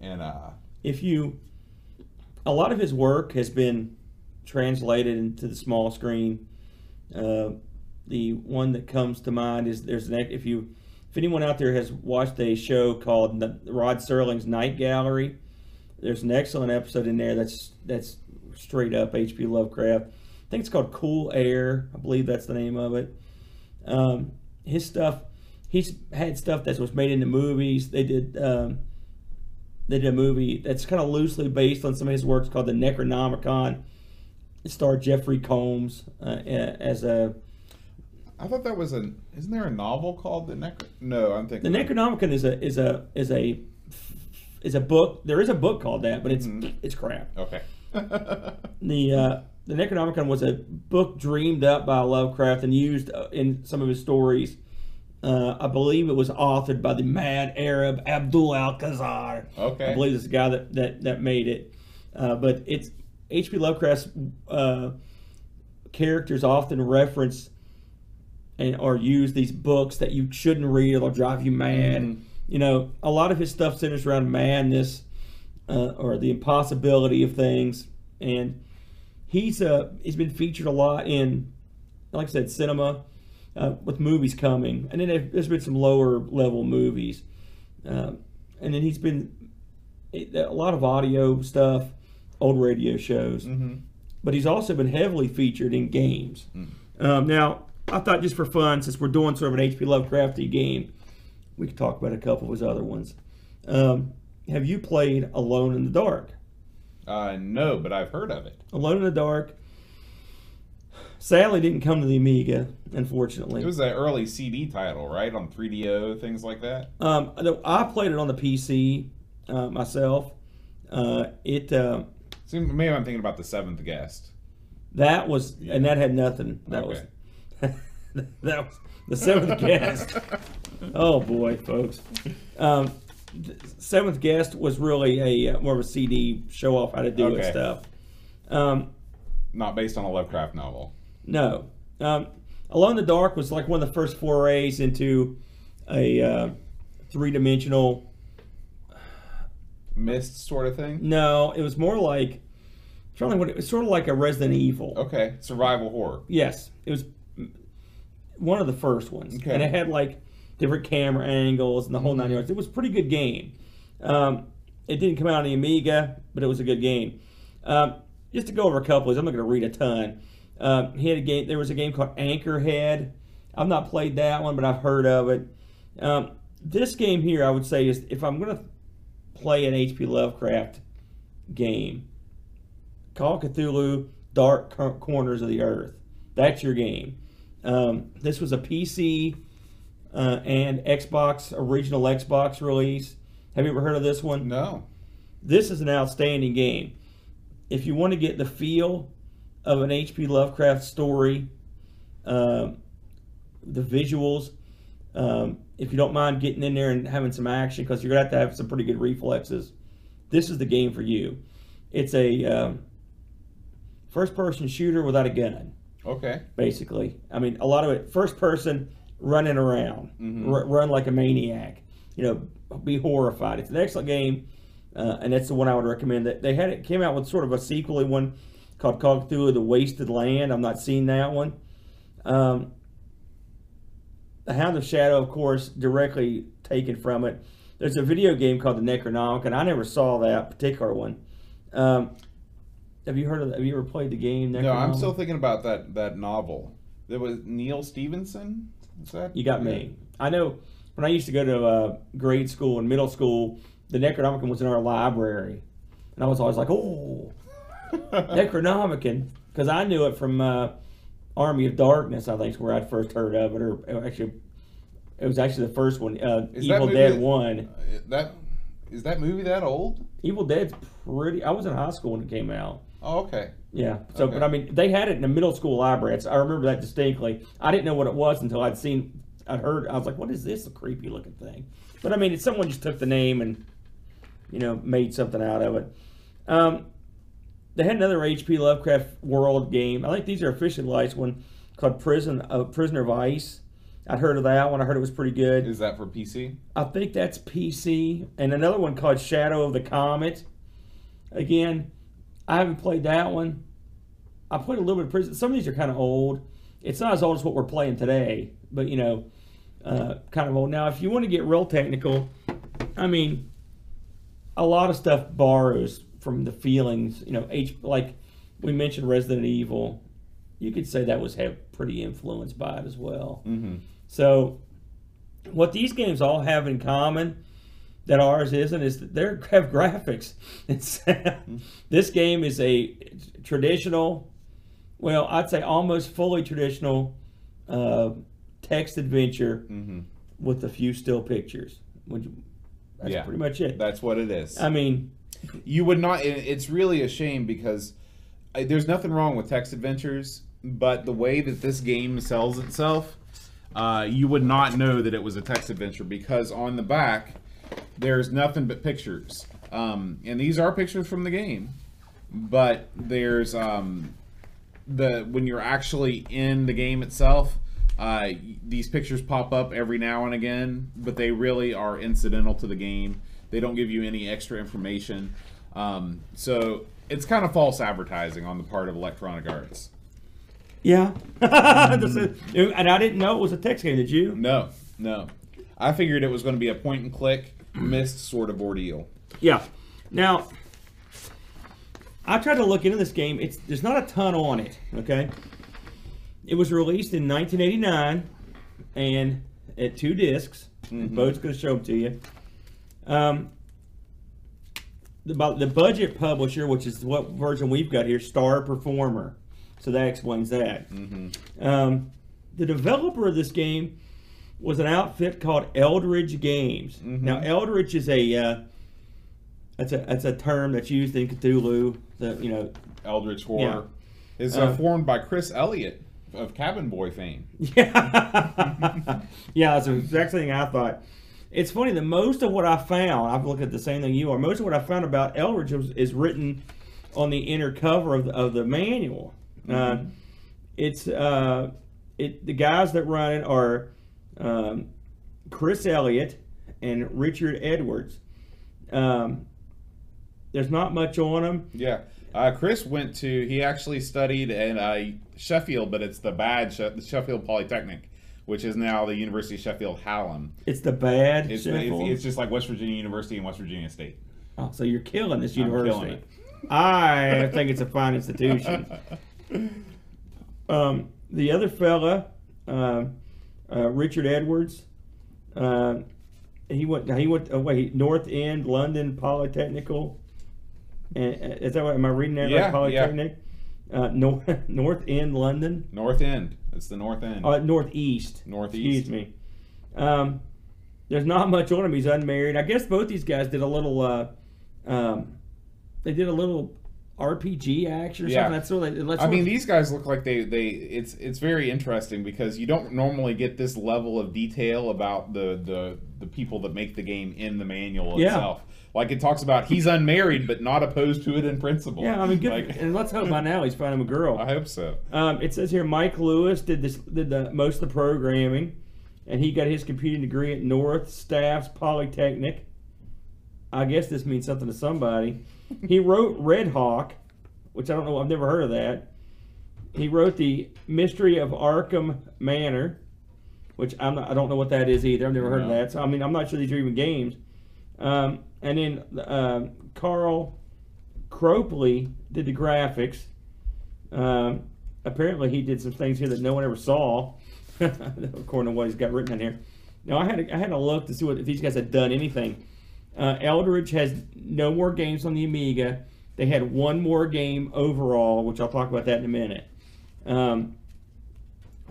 And uh, if you a lot of his work has been translated into the small screen uh, the one that comes to mind is there's an if you if anyone out there has watched a show called Rod Serling's Night Gallery there's an excellent episode in there that's that's straight up H.P. Lovecraft I think it's called Cool Air I believe that's the name of it um, his stuff he's had stuff that was made into movies they did um, they did a movie that's kind of loosely based on some of his works called the Necronomicon. It starred Jeffrey Combs uh, as a. I thought that was a. Isn't there a novel called the Necro? No, I'm thinking The. Necronomicon is a is a is a is a book. There is a book called that, but it's Mhm. it's crap. Okay. The uh, the Necronomicon was a book dreamed up by Lovecraft and used uh, in some of his stories. Uh, I believe it was authored by the mad Arab Abdul Alcazar. Okay. I believe this is the guy that that, that made it. Uh, but it's H.P. Lovecraft's uh, characters often reference and or use these books that you shouldn't read; it'll drive you mad. Mhm. You know, a lot of his stuff centers around madness uh, or the impossibility of things, and he's uh he's been featured a lot in, like I said, cinema. Uh, with movies coming, and then there- there's been some lower level movies, um, and then he's been a lot of audio stuff, old radio shows, hmm but he's also been heavily featured in games. Um, now, I thought just for fun, since we're doing sort of an H.P. Lovecrafty game, we could talk about a couple of his other ones. Um, have you played Alone in the Dark? Uh, no, but I've heard of it. Alone in the Dark. Sadly, didn't come to the Amiga, unfortunately. It was an early CD title, right? On 3DO, things like that. Um, I played it on the PC uh, myself. Uh, it uh, See, maybe I'm thinking about the Seventh Guest. that was and that had nothing. That Okay. was that was the seventh guest. Oh boy, folks. Um, seventh guest was really a uh, more of a CD show off how to do it Okay. stuff. Um, Not based on a Lovecraft novel. no, um, Alone in the Dark was like one of the first forays into a uh, three dimensional Myst sort of thing. No, it was more like I'm trying to what it was sort of like a Resident Evil. Okay, survival horror. Yes, it was. One of the first ones, Okay. and it had like different camera angles and the whole nine yards. It was a pretty good game. Um, it didn't come out on the Amiga, but it was a good game. Um, just to go over a couple of these, I'm not going to read a ton. Um, he had a game. There was a game called Anchorhead. I've not played that one, but I've heard of it. Um, this game here, I would say, is if I'm going to play an H.P. Lovecraft game, Call Cthulhu: Dark Corners of the Earth. That's your game. Um, this was a PC uh, and Xbox original Xbox release. Have you ever heard of this one? No. This is an outstanding game. If you want to get the feel of an H.P. Lovecraft story, um, the visuals, um, if you don't mind getting in there and having some action, because you're going to have to have some pretty good reflexes, this is the game for you. It's a um, first person shooter without a gun Okay. basically. I mean, a lot of it first person running around, r- run like a maniac. You know, be horrified. It's an excellent game, uh, and that's the one I would recommend. That they had it came out with sort of a sequel one called Call of Cthulhu: The Wasted Land. I'm not seeing that one. Um, the Hound of Shadow, of course, directly taken from it. There's a video game called The Necronomicon. I never saw that particular one. Um, have you heard of? Have you ever played the game? No, I'm still thinking about that that novel. There was Neal Stephenson. Is that You got me. I know when I used to go to uh, grade school and middle school, the Necronomicon was in our library, and I was always like, "Oh, Necronomicon," because I knew it from uh, Army of Darkness. I think is where I first heard of it, or actually, it was actually the first one. Uh, Evil Dead One. Uh, That is that movie that old? Evil Dead's pretty. I was in high school when it came out. Oh, okay. Yeah. So, Okay. but I mean, they had it in the middle school library. I remember that distinctly. I didn't know what it was until I'd seen, I'd heard. I was like, "What is this? A creepy looking thing?" But I mean, it's someone just took the name and, you know, made something out of it. Um, they had another H.P. Lovecraft World game. I think these are officially licensed one called Prison uh, Prisoner of Ice. I'd heard of that one. I heard it was pretty good. Is that for PC? I think that's PC. And another one called Shadow of the Comet. Again, I haven't played that one. I played a little bit of Prison. Some of these are kind of old. It's not as old as what we're playing today, but you know, uh, kind of old. Now, if you want to get real technical, I mean, a lot of stuff borrows from the feelings. You know, H like we mentioned Resident Evil. You could say that was have pretty influenced by it as well. Mm-hmm. So, what these games all have in common that ours isn't is that they have graphics. This game is a traditional, well, I'd say almost fully traditional uh, text adventure Mm-hmm. with a few still pictures. You, that's Yeah. pretty much it. That's what it is. I mean, you would not. It's really a shame because there's nothing wrong with text adventures, but the way that this game sells itself, uh, you would not know that it was a text adventure because on the back there's nothing but pictures, um, and these are pictures from the game, but there's um, the when you're actually in the game itself. Uh, these pictures pop up every now and again, but they really are incidental to the game. They don't give you any extra information. Um, so it's kind of false advertising on the part of Electronic Arts. yeah. Is- and I didn't know it was a text game. Did you? No, no. I figured it was going to be a point and click Myst sort of ordeal. Yeah. Now, I tried to look into this game. It's there's not a ton on it. Okay. It was released in 1989, and at two discs. Bo's going to show them to you. Um, the, the budget publisher, which is what version we've got here, Star Performer. So that explains that. Um, the developer of this game was an outfit called Eldritch Games. Now, Eldritch is a uh, that's a that's a term that's used in Cthulhu. The you know Eldritch Horror is uh, Uh, formed by Chris Elliott of Cabin Boy fame. yeah yeah that's the exact thing I thought. It's funny that most of what I found, I've looked at the same thing you are. Most of what I found about Eldritch was, is written on the inner cover of the, of the manual. Uh, it's uh, it the guys that run it are um, Chris Elliott and Richard Edwards. Um, there's not much on them. Yeah. Uh, Chris went to, he actually studied at uh, Sheffield, but it's the bad, she- Sheffield Polytechnic. which is now the University of Sheffield Hallam. It's the bad. It's, Sheffield? it's, it's just like West Virginia University and West Virginia State. Oh, so you're killing this killing university. it. I think it's a fine institution. Um, the other fella, um uh, Richard Edwards, uh, he went. He went. Oh, wait, North End, London Polytechnical. And, uh, is that what? Am I reading that Yeah, right? Polytechnic. Uh, North North End, London. North End. It's the North End. Uh, Northeast. Northeast. Excuse me. Um, there's not much on him. He's unmarried. I guess both these guys did a little. Uh, um, they did a little RPG action or Yeah. something. That's what they, that's I mean, these guys look like they they. It's it's very interesting because you don't normally get this level of detail about the the the people that make the game in the manual Yeah. itself. Like it talks about he's unmarried but not opposed to it in principle. Yeah, I mean, good. Like, and let's hope by now he's finding a girl. I hope so. Um, it says here Mike Lewis did this did the most of the programming, and he got his computing degree at North Staffs Polytechnic. I guess this means something to somebody. He wrote Red Hawk, which I don't know. I've never heard of that. He wrote the Mystery of Arkham Manor, which I'm not, I don't know what that is either. I've never heard of that. So I mean, I'm not sure these are even games. Um, and then um Carl Cropley did the graphics. Um, apparently, he did some things here that no one ever saw, according to what he's got written in here. Now, I had to, I had to look to see what if these guys had done anything. Uh, Eldritch has no more games on the Amiga. They had one more game overall, which I'll talk about that in a minute. Um,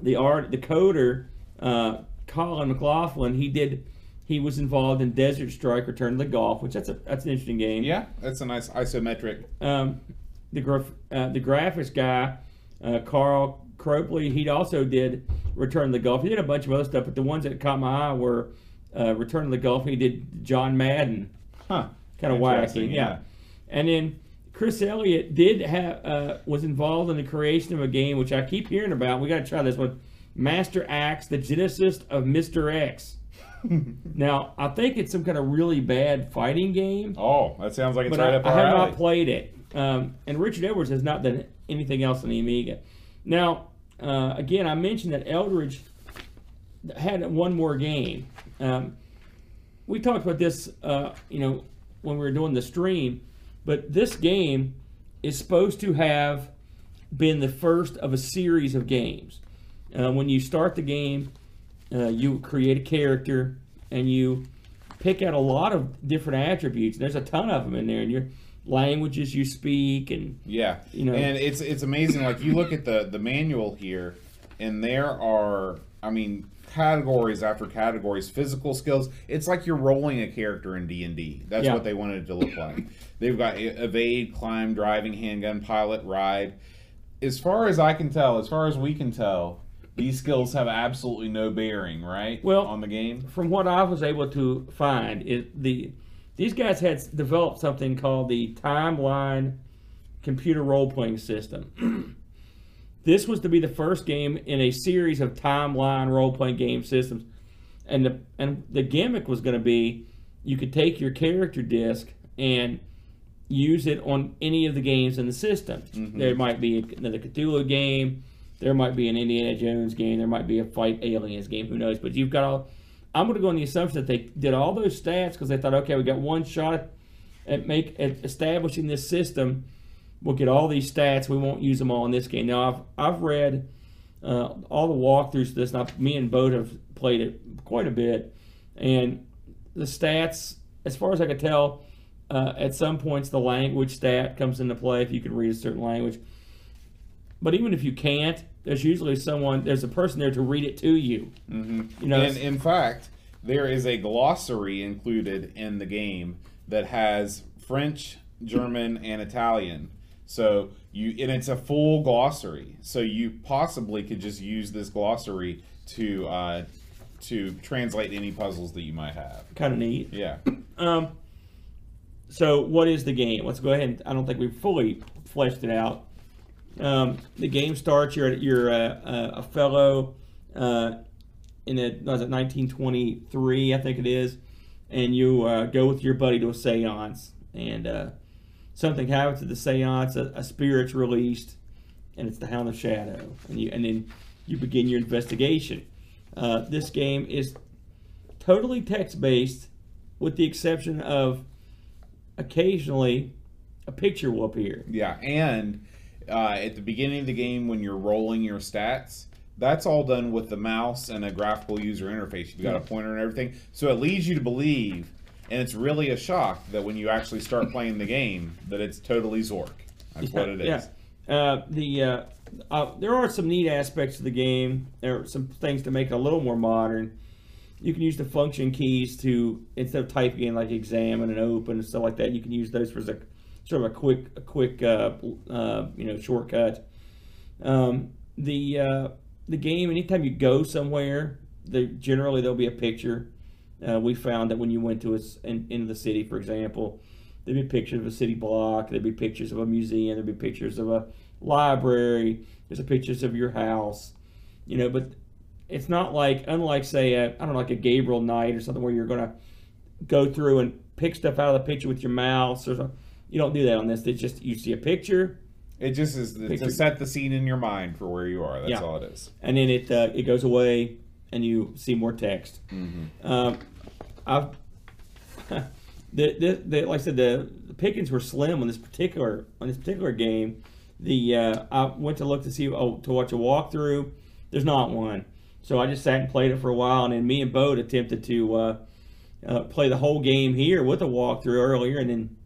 the art, the coder, uh, Colin McLaughlin, he did. He was involved in Desert Strike: Return to the Gulf, which that's a that's an interesting game. Yeah, that's a nice isometric. Um, the graph, uh, the graphics guy, uh, Carl Cropley, he also did Return to the Gulf. He did a bunch of other stuff, but the ones that caught my eye were uh, Return to the Gulf. He did John Madden, Huh. kind of wacky, yeah. And then Chris Elliott did have uh, was involved in the creation of a game which I keep hearing about. We got to try this one, Master Axe: The Genesis of Mister X. now I think it's some kind of really bad fighting game Oh, that sounds like it's right I, up I have alley. not played it. Um, and Richard Edwards has not done anything else on the Amiga. Now, uh, again, I mentioned that Eldritch had one more game. Um, we talked about this, uh, you know, when we were doing the stream, but this game is supposed to have been the first of a series of games. Uh, when you start the game, uh, you create a character and you pick out a lot of different attributes. There's a ton of them in there, and your languages you speak, and Yeah, You know- and it's it's amazing. Like you look at the the manual here, and there are, I mean, categories after categories, physical skills. It's like you're rolling a character in D and D. That's Yeah. what they wanted it to look like. They've got evade, climb, driving, handgun, pilot, ride. As far as I can tell, as far as we can tell, these skills have absolutely no bearing, right? Well- on the game. from what I was able to find, it the these guys had developed something called the Timeline Computer Role Playing System. this was to be the first game in a series of timeline role playing game systems, and the and the gimmick was going to be you could take your character disc and use it on any of the games in the system. Mm-hmm. There might be another Cthulhu game. There might be an Indiana Jones game. There might be a Fight Aliens game. Who knows? But you've got all. I'm going to go on the assumption that they did all those stats because they thought, okay, we got one shot at make at establishing this system. We'll get all these stats. We won't use them all in this game. Now I've I've read uh, all the walkthroughs to this. Now me and Boat have played it quite a bit, and the stats, as far as I could tell, uh, at some points the language stat comes into play if you can read a certain language. But even if you can't, there's usually someone, there's a person there to read it to you. Mm-hmm. You know, And in fact, there is a glossary included in the game that has French, German, and Italian. So you and it's a full glossary. So you possibly could just use this glossary to uh, to translate any puzzles that you might have. kind of neat. Yeah. Um, so what is the game? Let's go ahead. And, I don't think we've fully fleshed it out. Um, the game starts. You're you're a, a, a fellow uh, in a was it 1923, I think it is, and you uh, go with your buddy to a séance, and uh, something happens at the séance. A, a spirit's released, and it's the Hound of Shadow, and you and then you begin your investigation. Uh, this game is totally text based, with the exception of occasionally a picture will appear. Yeah, and uh, at the beginning of the game when you're rolling your stats, that's all done with the mouse and a graphical user interface. You've got a pointer and everything, so it leads you to believe, and it's really a shock that when you actually start playing the game, that it's totally Zork. That's what it is. Yeah. Uh, the uh, uh, there are some neat aspects of the game. There are some things to make it a little more modern. You can use the function keys to instead of typing in like examine and open and stuff like that. You can use those for a, sort of a quick, a quick, uh, uh, you know, shortcut. Um, the uh, the game. Anytime you go somewhere, generally there'll be a picture. Uh, we found that when you went to us in, into the city, for example, there'd be pictures of a city block. There'd be pictures of a museum. There'd be pictures of a library. There's a pictures of your house. You know, but it's not like unlike say I don't know like a Gabriel Knight or something where you're gonna go through and pick stuff out of the picture with your mouse or something. You don't do that on this. It's just you see a picture, It just is Picture- to set the scene in your mind for where you are. That's Yeah. all it is. and then it uh, it goes away, and you see more text. Um, I've the, the, the like I said the, the pickings were slim on this particular on this particular game. The uh, I went to look to see oh, to watch a walkthrough. There's not one, so I just sat and played it for a while, and then me and Bode attempted to uh, uh, play the whole game here with a walkthrough earlier, and then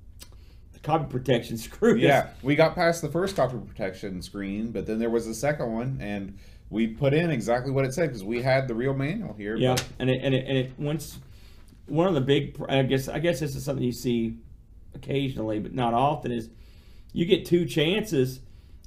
the copy protection screwed us. Yeah, we got past the first copy protection screen, but then there was a second one, and we put in exactly what it said because we had the real manual here. Yeah, but- and it, and it, and it once one of the big I guess I guess this is something you see occasionally, but not often is you get two chances.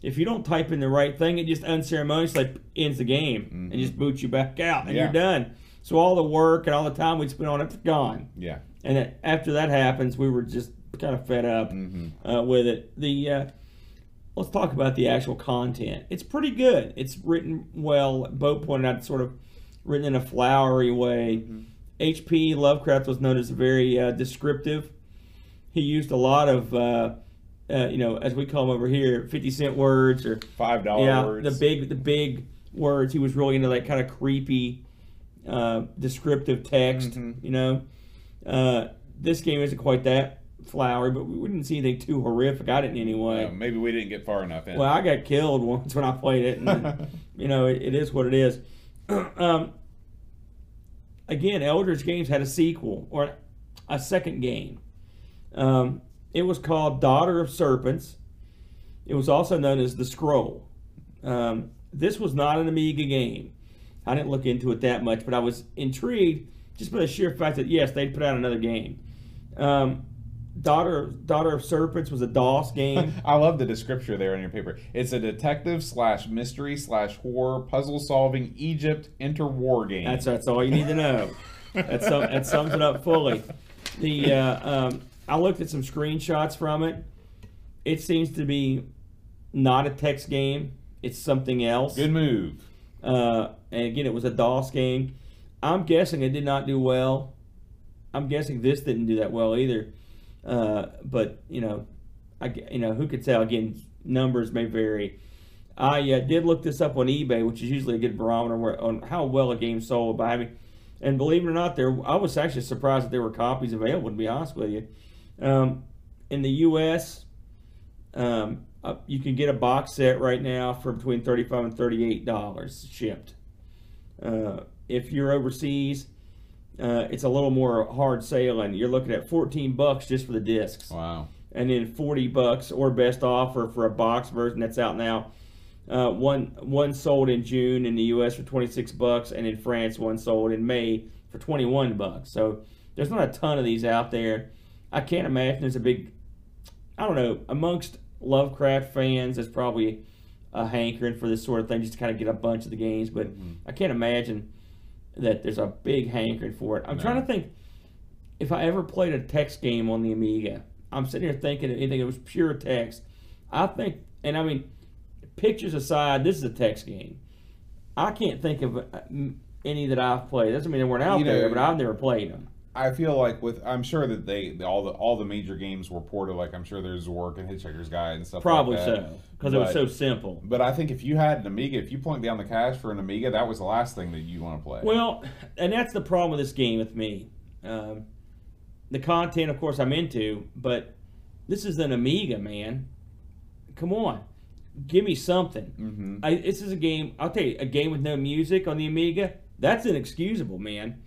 If you don't type in the right thing, it just unceremoniously ends the game and just boots you back out, and Yeah. you're done. So all the work and all the time we spent on it's gone. yeah. And it, after that happens, we were just kind of fed up uh, with it. The uh, let's talk about the actual content. It's pretty good. It's written well. Bo pointed out, it's sort of written in a flowery way. H.P. Lovecraft was known as very uh, descriptive. He used a lot of, uh, uh, you know, as we call them over here, fifty cent words or Five dollar yeah, words. the big the big words. He was really into that kind of creepy, uh, descriptive text. Mhm. You know, uh, this game isn't quite that flowery, but we wouldn't see anything too horrific. I didn't anyway. Yeah, maybe we didn't get far enough in. Well, I got killed once when I played it, and you know it, it is what it is. um, again, Eldritch Games had a sequel or a second game. Um, it was called Daughter of Serpents. It was also known as the Scroll. Um, this was not an Amiga game. I didn't look into it that much, but I was intrigued just by the sheer fact that yes, they'd put out another game. Um, Daughter Daughter of Serpents was a DOS game. I love the description there on your paper. It's a detective slash mystery slash horror puzzle solving Egypt interwar game. That's that's all you need to know. That, sum, that sums it up fully. The uh, um, I looked at some screenshots from it. It seems to be not a text game. It's something else. good move. Uh, and again, it was a DOS game. I'm guessing it did not do well. I'm guessing this didn't do that well either. Uh, but you know, I you know who could tell? Again, numbers may vary. I uh, did look this up on eBay, which is usually a good barometer where, on how well a game sold by having. And believe it or not, there I was actually surprised that there were copies available. To be honest with you, um, in the U.S., um, uh, you can get a box set right now for between thirty-five and thirty-eight dollars shipped. Uh, if you're overseas, uh, it's a little more hard sailing. You're looking at fourteen bucks just for the discs Wow. and then 40 bucks or best offer for a box version that's out now. Uh, one one sold in June in the U.S. for 26 bucks, and in France one sold in May for 21 bucks. So there's not a ton of these out there. I can't imagine there's a big, I don't know, amongst Lovecraft fans, there's probably a hankering for this sort of thing just to kind of get a bunch of the games. But I can't imagine that there's a big hankering for it. I'm No. trying to think if I ever played a text game on the Amiga. I'm sitting here thinking of anything that was pure text. I think, and I mean, pictures aside, this is a text game. I can't think of uh, any that I've played. Doesn't mean they weren't out You there, but I've never played them. I feel like with I'm sure that they all the all the major games were ported. Like I'm sure there's Zork and Hitchhiker's Guide and stuff. Probably like that. so, because it was so simple. But I think if you had an Amiga, if you plunked down the cash for an Amiga, that was the last thing that you want to play. Well, and that's the problem with this game with me. Um, the content, of course, I'm into, but this is an Amiga, man. Come on, give me something. hmm I, this is a game. I'll tell you, a game with no music on the Amiga. That's inexcusable, man.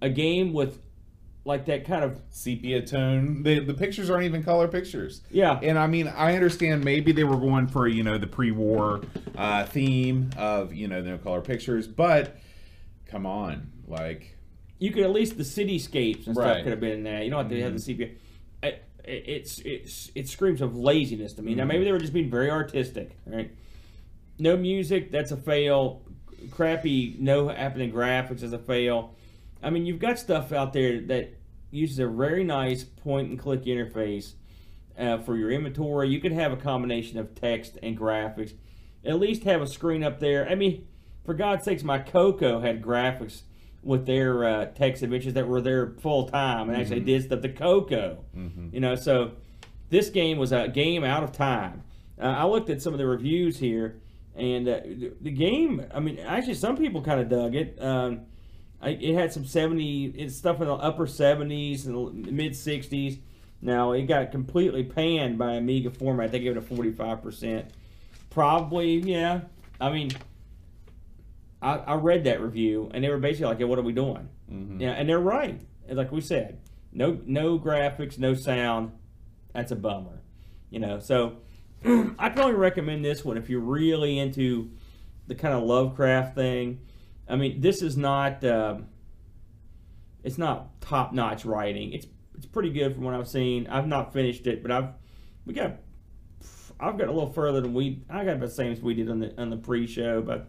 A game with like that kind of sepia tone. The the pictures aren't even color pictures. yeah. And I mean, I understand maybe they were going for you know the pre-war uh, theme of you know no color pictures, but come on, like you could at least the cityscapes and stuff could have been in there. You don't have to have the sepia. It- It's it's it screams of laziness to me. Now maybe they were just being very artistic, right? No music, that's a fail. Crappy, no happening graphics is a fail. I mean, you've got stuff out there that uses a very nice point and click interface uh, for your inventory. You could have a combination of text and graphics. At least have a screen up there. I mean, for God's sakes, my Coco had graphics with their uh, text adventures that were there full time and actually did stuff. The Coco, you know. So this game was a game out of time. Uh, I looked at some of the reviews here, and uh, the, the game. I mean, actually, some people kind of dug it. Um, I, it had some seventy it's stuff in the upper seventies and mid sixties. Now it got completely panned by Amiga format. They gave it a forty five percent. Probably, yeah. I mean, I, I read that review and they were basically like, "Yeah, what are we doing?" Mm-hmm. Yeah, and they're right. Like we said, no no graphics, no sound. That's a bummer. You know, so I can only recommend this one if you're really into the kind of Lovecraft thing. I mean, this is not um it's not top notch writing. It's it's pretty good from what I've seen. I've not finished it, but I've we got I've got a little further than we I got about the same as we did on the on the pre-show, about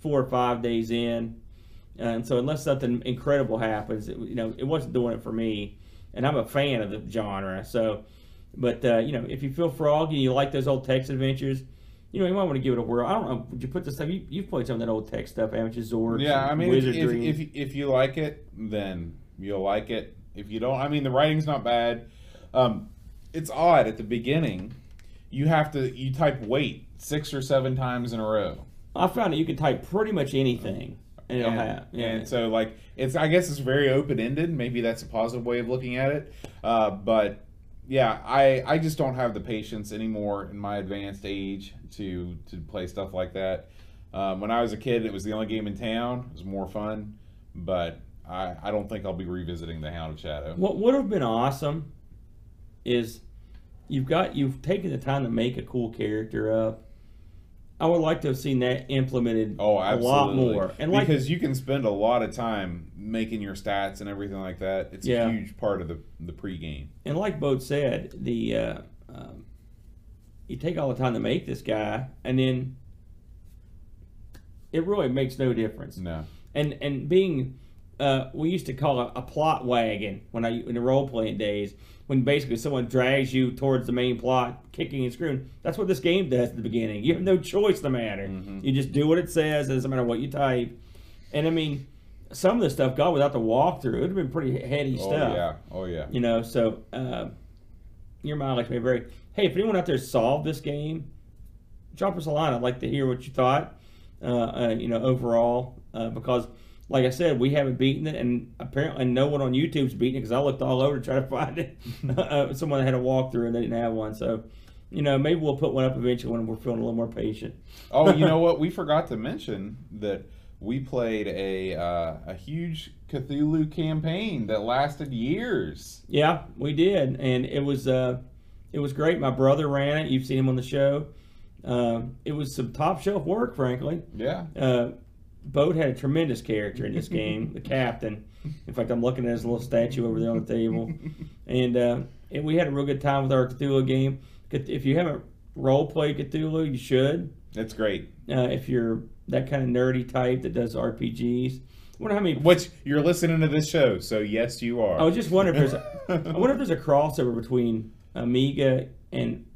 four or five days in. And so unless something incredible happens, it, you know, it wasn't doing it for me. And I'm a fan of the genre, so. But uh, you know, if you feel froggy, you like those old text adventures, you know, you might want to give it a whirl. I don't know. Would you put this stuff? You, you've played some of that old text stuff, you, Zork? yeah. I mean, if, if, if if you like it, then you'll like it. If you don't, I mean, the writing's not bad. Um, it's odd at the beginning. You have to you type wait six or seven times in a row. I found that you can type pretty much anything, and it'll and, have. Yeah. and so like it's I guess it's very open ended. Maybe that's a positive way of looking at it. Uh, but yeah, I I just don't have the patience anymore in my advanced age to to play stuff like that. Um, when I was a kid, it was the only game in town. It was more fun, but I I don't think I'll be revisiting the Hound of Shadow. What would have been awesome is you've got you've taken the time to make a cool character up. I would like to have seen that implemented Oh, a lot more. And like because you can spend a lot of time making your stats and everything like that. It's Yeah. a huge part of the the pregame. and like Boat said, the uh, um, you take all the time to make this guy, and then it really makes no difference. No. and and being uh, we used to call a, a plot wagon when I in the role playing days when basically someone drags you towards the main plot, kicking and screwing. That's what this game does at the beginning. You have no choice in the matter. You just do what it says. It doesn't matter what you type. And I mean, some of the stuff, got without the walkthrough, it would have been pretty heady Oh stuff. Oh yeah. Oh yeah. You know, so uh, your mind like me very. Hey, if anyone out there solved this game, drop us a line. I'd like to hear what you thought. Uh, uh, you know, overall, uh, because like I said, we haven't beaten it, and apparently no one on YouTube's beaten it because I looked all over to try to find it. uh, someone that had a walkthrough and they didn't have one, so. You know, maybe we'll put one up eventually when we're feeling a little more patient. Oh, you know what? We forgot to mention that we played a uh, a huge Cthulhu campaign that lasted years. Yeah, we did, and it was uh, it was great. My brother ran it. You've seen him on the show. Um, it was some top shelf work, frankly. Yeah. Uh, Boat had a tremendous character in this game, the captain. In fact, I'm looking at his little statue over there on the table, and uh, and we had a real good time with our Cthulhu game. If you haven't role played Cthulhu, you should. That's great. Uh, if you're that kind of nerdy type that does RPGs, I wonder how many Which you're listening to this show, so yes, you are. I was just wondering if there's a, I wonder if there's a crossover between Amiga and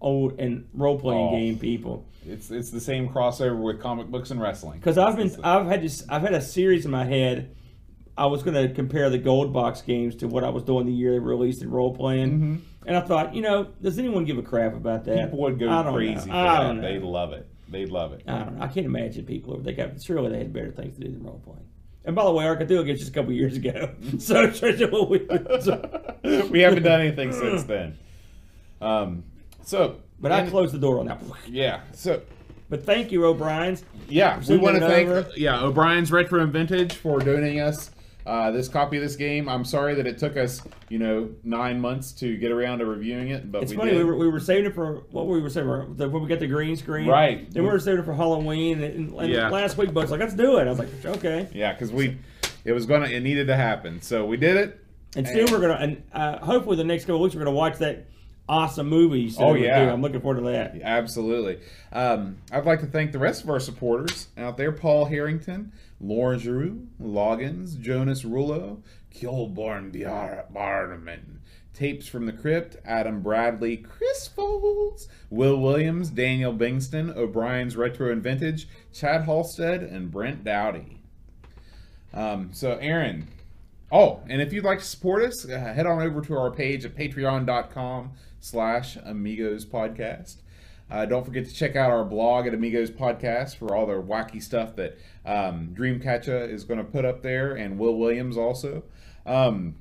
old and role playing Oh. game people. it's it's the same crossover with comic books and wrestling. Because I've been I've had this I've had a series in my head I was going to compare the gold box games to what I was doing the year they released in role playing, and I thought, you know, does anyone give a crap about that? People would go crazy know. for I that. They'd love it. They'd love it. I don't know. I can't imagine people. They got surely they had better things to do than role playing. And by the way, Arcadillo gets just a couple years ago, so we, so- we haven't done anything since then. Um, so, but I and- closed the door on that. Yeah. So, But thank you, O'Brien's. yeah, we want to thank over. yeah O'Brien's Retro and Vintage for donating us uh, this copy of this game. I'm sorry that it took us you know nine months to get around to reviewing it, but It's we funny did. we were, we were saving it for what we were saving the, when we got the green screen, Right. Then we were saving it for Halloween, and, and Yeah. last week Buck's like, "Let's do it." I was like, "Okay." yeah, because we it was gonna it needed to happen, so we did it. And still, we're gonna and uh, hopefully the next couple of weeks we're gonna watch that awesome movie. you Oh, yeah. do. I'm looking forward to that. Absolutely. Um, I'd like to thank the rest of our supporters out there Paul Harrington, Lauren Giroux, Loggins, Jonas Rullo, Kilborn Barneman, Tapes from the Crypt, Adam Bradley, Chris Folds, Will Williams, Daniel Bingston, O'Brien's Retro and Vintage, Chad Halstead, and Brent Dowdy. Um, so, Aaron, Oh, and if you'd like to support us, uh, head on over to our page at patreon.com slash amigos podcast. Uh, don't forget to check out our blog at Amigos Podcast for all the wacky stuff that um, Dreamcatcher is going to put up there, and Will Williams also. Um,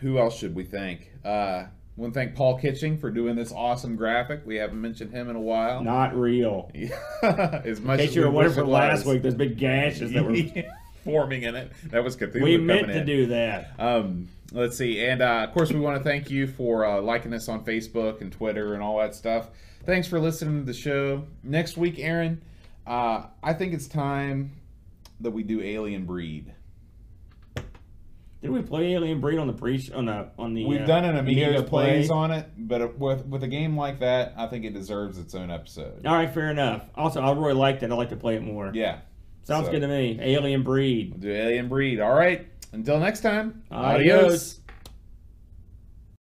who else should we thank? Uh, want to thank Paul Kitching for doing this awesome graphic. We haven't mentioned him in a while. Not real. as much In as case you were we wondering from last week, there's big gashes that were. forming in it. That was Cthulhu we coming meant to in. do that. Um, let's see, and uh, of course, we want to thank you for uh, liking us on Facebook and Twitter and all that stuff. Thanks for listening to the show. Next week, Aaron, uh, I think it's time that we do Alien Breed. Did we play Alien Breed on the pre on the on the? We've uh, done an Amiga Amigos play? plays on it, but with with a game like that, I think it deserves its own episode. All right, fair enough. Also, I really liked it. I'd like to play it more. Yeah, Sounds so- good to me. Alien Breed. we'll do Alien Breed. All right. Until next time. Adios.